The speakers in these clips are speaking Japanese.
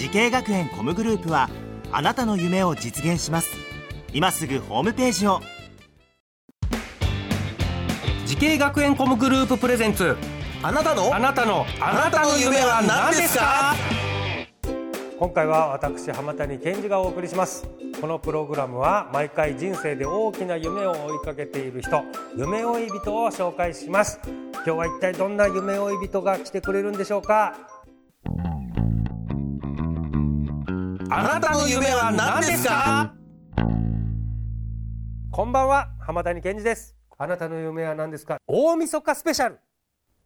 滋慶学園 COMグループはあなたの夢を実現します。今すぐホームページを。滋慶学園 COMグループプレゼンツ。あなたの？あなたの。あなたの夢は何ですか？今回は私浜谷健二がお送りします。このプログラムは毎回人生で大きな夢を追いかけている人夢追い人を紹介します。今日は一体どんな夢追い人が来てくれるんでしょうか？あなたの夢は何ですか？こんばんは浜谷健二です。あなたの夢は何ですか？大晦日スペシャル。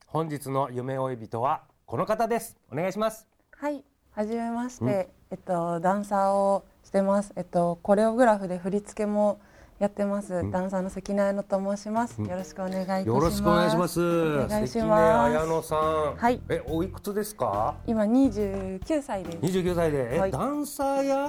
本日の夢追い人はこの方です。お願いします。はい、はじめまして、えっとダンサーをしてます。えっとコレオグラフで振り付けもやってます。ダンサーの関根彩乃と申します。よろしくお願いします。よろしくお願いしますお願いし関根ます。彩乃さんはいえおいくつですか？今29歳です。29歳でえ、はいダンサーや、は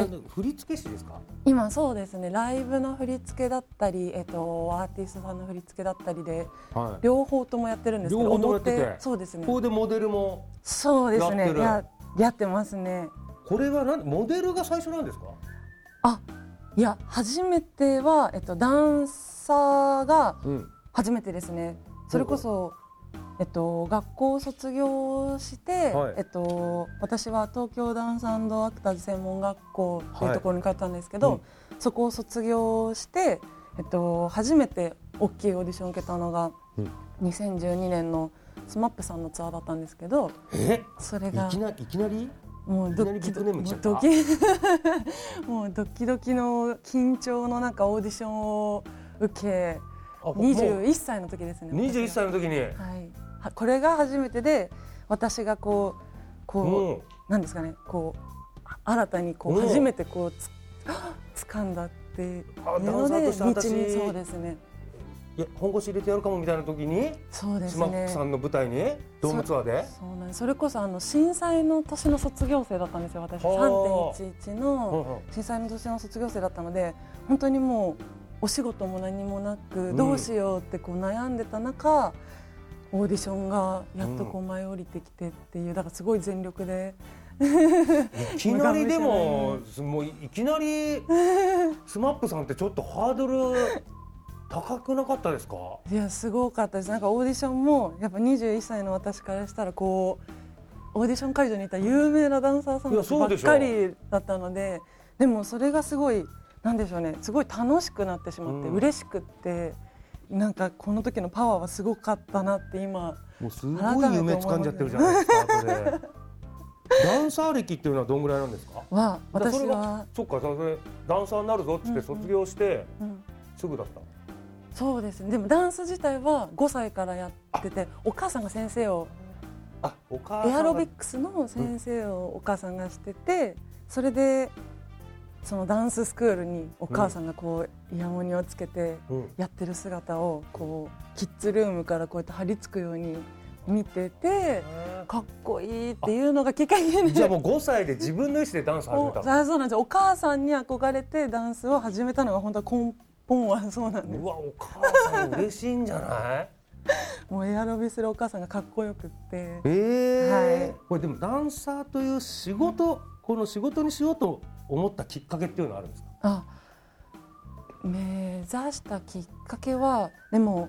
いな振付師ですか？今そうですね、ライブの振り付けだったり、えっとアーティストさんの振り付けだったりではい両方ともやってるんですけど、両方ともやってそうですねこ。こでモデルもそうですね。ややってますね。これはなんモデルが最初なんですか？あ、いや初めてはえっとダンサーがうん。初めてですね。それこそ、えっと、学校を卒業して、はい。えっと、私は東京ダンスアクターズ専門学校というところに通ったんですけど、はいうん。そこを卒業して、えっと、初めて大きいオーディションを受けたのが、うん。2012年の SMAP さんのツアーだったんですけどえ？それがいきないきなり？もうドいきなりビッグネーム来ちゃったもうドキ もうドキドキの緊張の中オーディションを受けあもう21歳の時ですね21私歳の時に、はい、はこれが初めてで私がこうこう、う。んなんですかねこう新たにこうう。ん初めてこうつ 掴んだっていうので道にそうですねいや本腰入れてやるかもみたいな時にそうですスマッさんの舞台にドームツアーで？そうなんです。それこそあの震災の年の卒業生だったんですよ私。はあ。3.11うんのうん震災の年の卒業生だったので本当にもうお仕事も何もなくん。どうしようってこう悩んでた中、オーディションがやっとこう舞い降りてきてっていうだからすごい全力で。いきなりでも もういきなりSMAPさんってちょっとハードル高くなかったですか？いやすごかったです。なんかオーディションもやっぱ21歳の私からしたらこうオーディション会場にいた有名なダンサーさんばっかりだったのででもそれがすごいなんでしょうね。すごい楽しくなってしまって、うん。嬉しくってなんかこの時のパワーはすごかったなって今もうすごい夢掴んじゃってるじゃないですか ダンサー歴っていうのはどんぐらいなんですか？は私は、そっかそれダンサーになるぞっつって卒業してうん、すぐだったそうですね。でもダンス自体は5歳からやっててお母さんが先生をあお母エアロビックスの先生をお母さんがしててそれでそのダンススクールにお母さんがこうイヤモニをつけてうん。やってる姿をこうキッズルームからこうやって張り付くように見ててかっこいいっていうのがきっかけで。じゃあもう5歳で自分の意思でダンス始めおたそう。なんです。よお母さんに憧れてダンスを始めたのが本当は根本はそうなんです。うわお母さん嬉しいんじゃない？もうエアロビするお母さんがかっこよくって。ええはい。これでもダンサーという仕事この仕事にしようと思ったきっかけっていうのはあるんですか？あ目指したきっかけはでも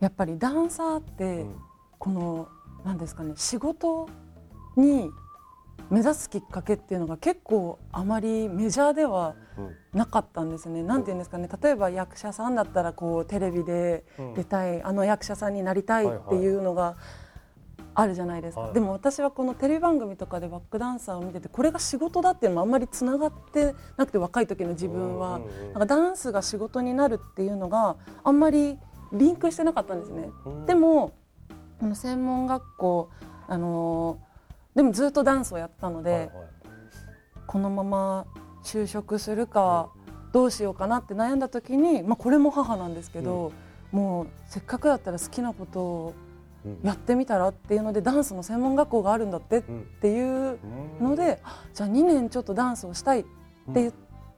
やっぱりダンサーって、うん。この何ですかね仕事に目指すきっかけっていうのが結構あまりメジャーではなかったんですね。なんていうんですかね。例えば役者さんだったらこうテレビで出たい、あの役者さんになりたいっていうのがあるじゃないですか、はい。でも私はこのテレビ番組とかでバックダンサーを見ててこれが仕事だっていうのもあんまりつながってなくて若い時の自分は、なんかダンスが仕事になるっていうのがあんまりリンクしてなかったんですね。うん。でもあの専門学校あのでもずっとダンスをやってたので、はいはい。このまま就職するかどうしようかなって悩んだ時に、まあ、これも母なんですけど、もうせっかくだったら好きなことをうん。やってみたらっていうのでダンスの専門学校があるんだってっうんていうので、あじゃあ2年ちょっとダンスをしたいって言っ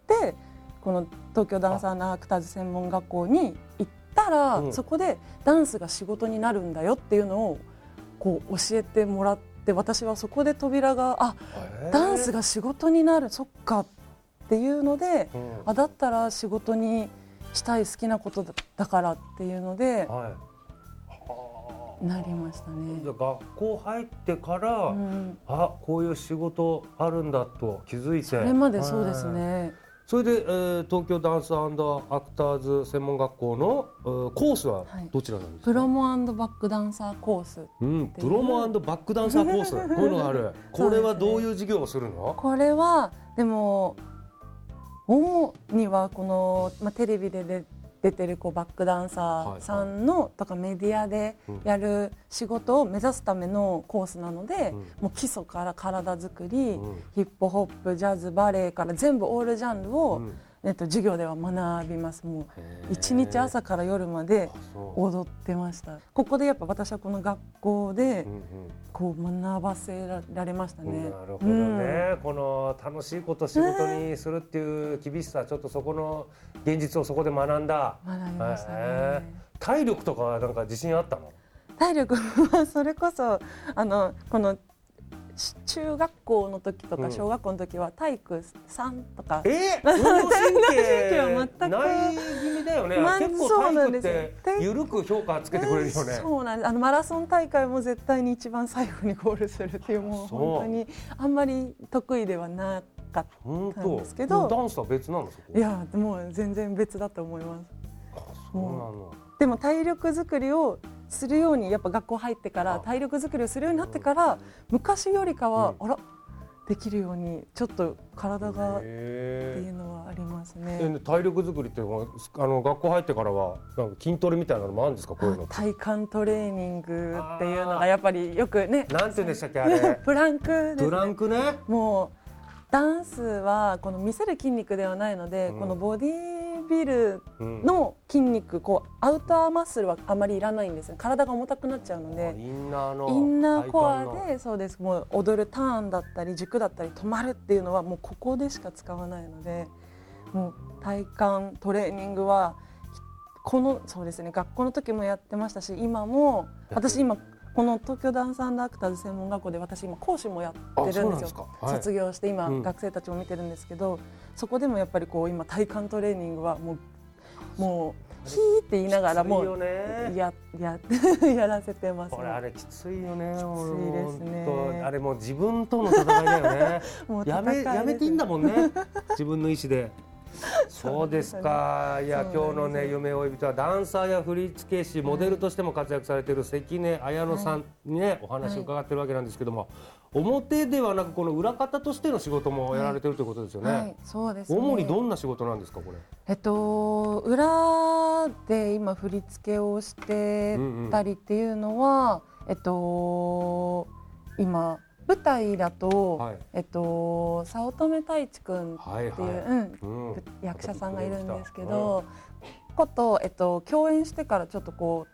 て、この東京ダンサーアクターズ専門学校に行ったら、うん。そこでダンスが仕事になるんだよっていうのをこう教えてもらって私はそこで扉があダンスが仕事になるそっかっていうので、うん。あだったら仕事にしたい好きなことだだからっていうのではい。なりましたじゃねあ。学校入ってから、うん。あこういう仕事あるんだと気づいて。それまでそうですはい。ね。それで、えー東京ダンスアクターズ専門学校の、えーコースははい。どちらなんですか、プロモバックダンサーコースう。ん、プロモバックダンサーコース。こういうのがある。これはどういう授業をするの？これはでも主にはこの、まあ、テレビでで出てるこうバックダンサーさんの、とかメディアでやる仕事を目指すためのコースなので、もう基礎から体作り、うん。ヒップホップジャズバレエから全部オールジャンルを、うんえっと、授業では学びます。もう一日朝から夜まで踊ってました。ここでやっぱ私はこの学校でうんうん。こう学ばせられましたね。なるほどね、この楽しいことを仕事にするっていう厳しさちょっとそこの現実をそこで学んだ。学びましたね。体力とかはなんか自信あったの？体力はそれこそあのこのし中学校の時とうん。か小学校の時は体育3とか、え？運動神経は全くない気味だよね、まあ結構体育って体育緩く評価つけてくれるよね、そうなんです。あのマラソン大会も絶対に一番最後にゴールするっていうもう本当にあんまり得意ではなかっ本たんですけど。当ダンスとは別なのそこたいやもう全然別だと思います。あそうなの。でも体力作りをするようにやっぱ学校入ってかあ。ら体力作りをするようになってから昔よりかは、うあらできるようにちょっと体がってへいうのはありますえね。で体力作りっていうのはあの学校入ってからはなんか筋トレみたいなのもあるんですか？こういうの体幹トレーニングっていうのがやっぱりよくねなんて言うんでしたっけあれ。プランクです、ね、プランクね。もうダンスはこの見せる筋肉ではないので、うん。このボディービルうん。の筋肉こうアウターマッスルはあまりいらないんですよ。体が重たくなっちゃうので。インナーのインナーコアでそうです。もう踊るターンだったり軸だったり止まるっていうのはもうここでしか使わないのでもう体幹トレーニングはこのそうですね学校の時もやってましたし今も私今この東京ダンスアクターズ専門学校で私今講師もやってるんですすか。はい。卒業して今、うん。学生たちも見てるんですけどそこでもやっぱりこう今体幹トレーニングはもうもうヒーって言いながらもきついよね。やや やらせてます、これあれきついよねきついですね。あれもう自分との戦いだよね。もうやめやめていいんだもんね。自分の意思でそうですか。いや今日のね夢追い人はダンサーや振付師モデルとしても活躍されている関根綾乃さんにねお話を伺ってるわけなんですけども表ではなくこの裏方としての仕事もやられてるということですよね、はい、そうですね。主にどんな仕事なんですかこれ。えっと裏で今振り付けをしてたりっていうのは、えっと今舞台だと、はい。えっと早乙女太一くんっていう、はいはい。うんうん。役者さんがいるんですけど、ことえっと共演してからちょっとこ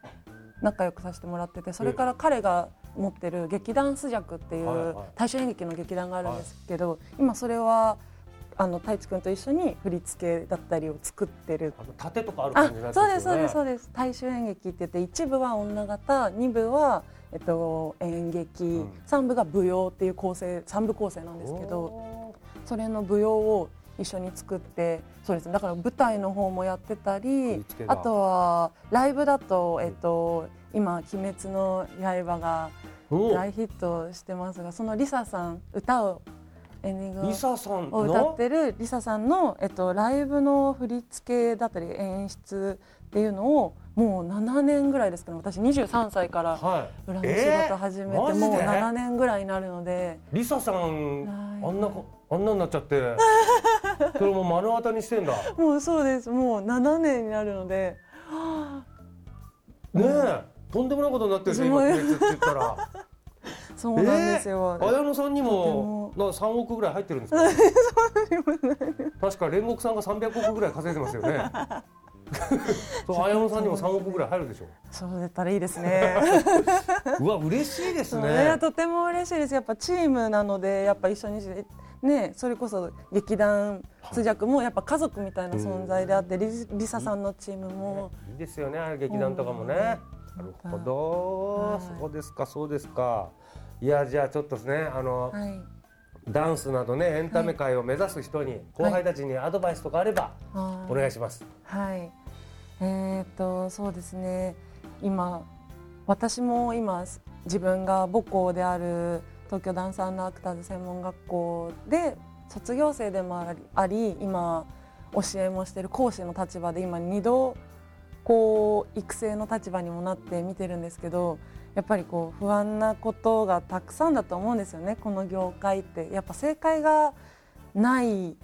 う仲良くさせてもらっててそれから彼が持ってる劇団スジャクっていう大衆演劇の劇団があるんですけど、今それはあの太一くんと一緒に振り付けだったりを作ってる。あの盾とかあるあ感じのやつそうですそうですそううです。大衆演劇って言って一部は女型二部はえっと演劇、ん。三部が舞踊っていう構成三部構成なんですけどそれの舞踊を一緒に作ってそうです。ねだから舞台の方もやってたりあとはライブだとえっと今「鬼滅の刃」がお大ヒットしてますがそのリサさん歌をエンディングを歌っのてるリサさんの、えっと、ライブの振り付けだったり演出っていうのをもう7年ぐらいですかね私23歳からはい。裏の仕事始めて、マジで？もう7年ぐらいになるので。リサさんはいあんなこあんなになっちゃってそれも目の当たりにしてんだ。ねもうそうです。もう7年になるので。え。とんでもないことになってるね今って言ったらそうなんですよ、えー、綾野さんにもな3億ぐらい入ってるんですか？確か煉獄さんが300億ぐらい稼いでますよね。そう綾野さんにも3億ぐらい入るでしょう。そうだったらいいですね。うわ嬉しいですね。とても嬉しいです。やっぱチームなのでやっぱ一緒にねそれこそ劇団通訳もやっぱ家族みたいな存在であって、りりささんのチームも、いいですよね劇団とかもね、なるほど、そうですかそうですかいやじゃあちょっとですねあの、はい、ダンスなどねエンタメ界を目指す人に、後輩たちにアドバイスとかあれば、お願いします。はい。えー、っとそうですね。今私も今自分が母校である東京ダンサーのアクターズ専門学校で卒業生でもあり今教えもしている講師の立場で今2度こう育成の立場にもなって見てるんですけどやっぱりこう不安なことがたくさんだと思うんですよね。この業界って。やっぱ正解がない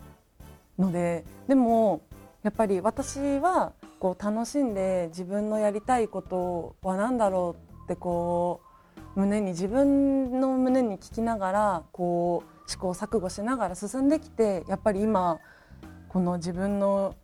ので。でもやっぱり私はこう楽しんで自分のやりたいことは何だろうってこう胸に自分の胸に聞きながらこう試行錯誤しながら進んできてやっぱり今この自分の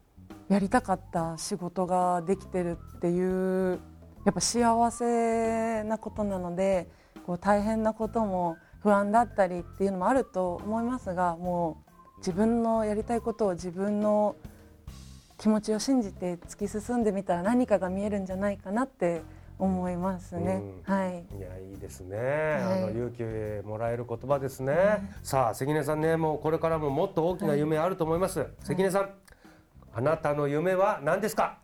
やりたかった仕事ができてるっていうやっぱ幸せなことなのでこう大変なことも不安だったりっていうのもあると思いますがもう自分のやりたいことを自分の気持ちを信じて突き進んでみたら何かが見えるんじゃないかなって思いますね。うん、はい。いやいいですね。はい、あの勇気もらえる言葉ですね。はい、さあ関根さんねもうこれからももっと大きな夢あると思います。はい、関根さん、あなたの夢は何ですか？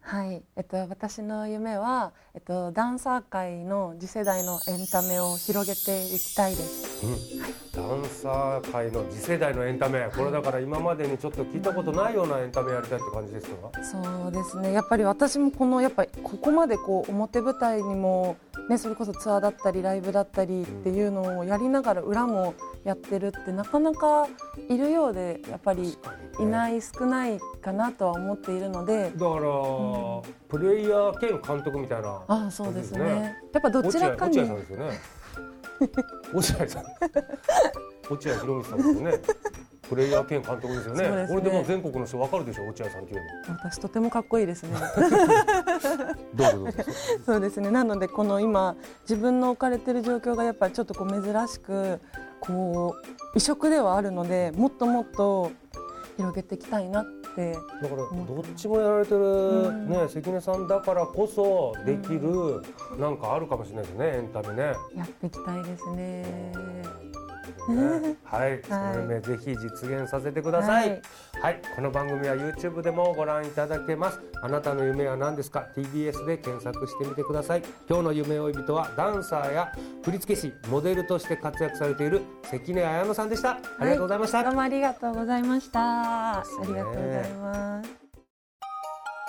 はい、えっと、私の夢は、えっと、ダンサー界の次世代のエンタメを広げていきたいです、うん。はい、ダンサー界の次世代のエンタメ、これだから今までにちょっと聞いたことないようなエンタメやりたいって感じですか？そうですね。やっぱり私もこのやっぱりここまでこう表舞台にも、ね、それこそツアーだったりライブだったりっていうのをやりながら裏もやってるってなかなかいるようでやっぱりいない少ないかなとは思っているのでだから、うん、プレイヤー兼監督みたいな、ね、あそうですね。やっぱどちらかにね 落合さん落合博満さんですよねプレイヤー兼監督ですよね。ねこれでも全国の人わかるでしょ落合さんっていうの。私とてもかっこいいですね。どうぞどうぞ。そうですね。なのでこの今自分の置かれている状況がやっぱりちょっとこう珍しくこう異色ではあるのでもっともっと広げていきたいなってだからどっちもやられてる、ね関根さんだからこそできる、なんかあるかもしれないですねエンタメね。やっていきたいですねね、はい、その夢ぜひ実現させてください、はい、はい、この番組は YouTube でもご覧いただけます。あなたの夢は何ですか？TBS で検索してみてください。今日の夢追い人はダンサーや振付師モデルとして活躍されている関根彩乃さんでした。ありがとうございました、はい、どうもありがとうございました。ありがとうございます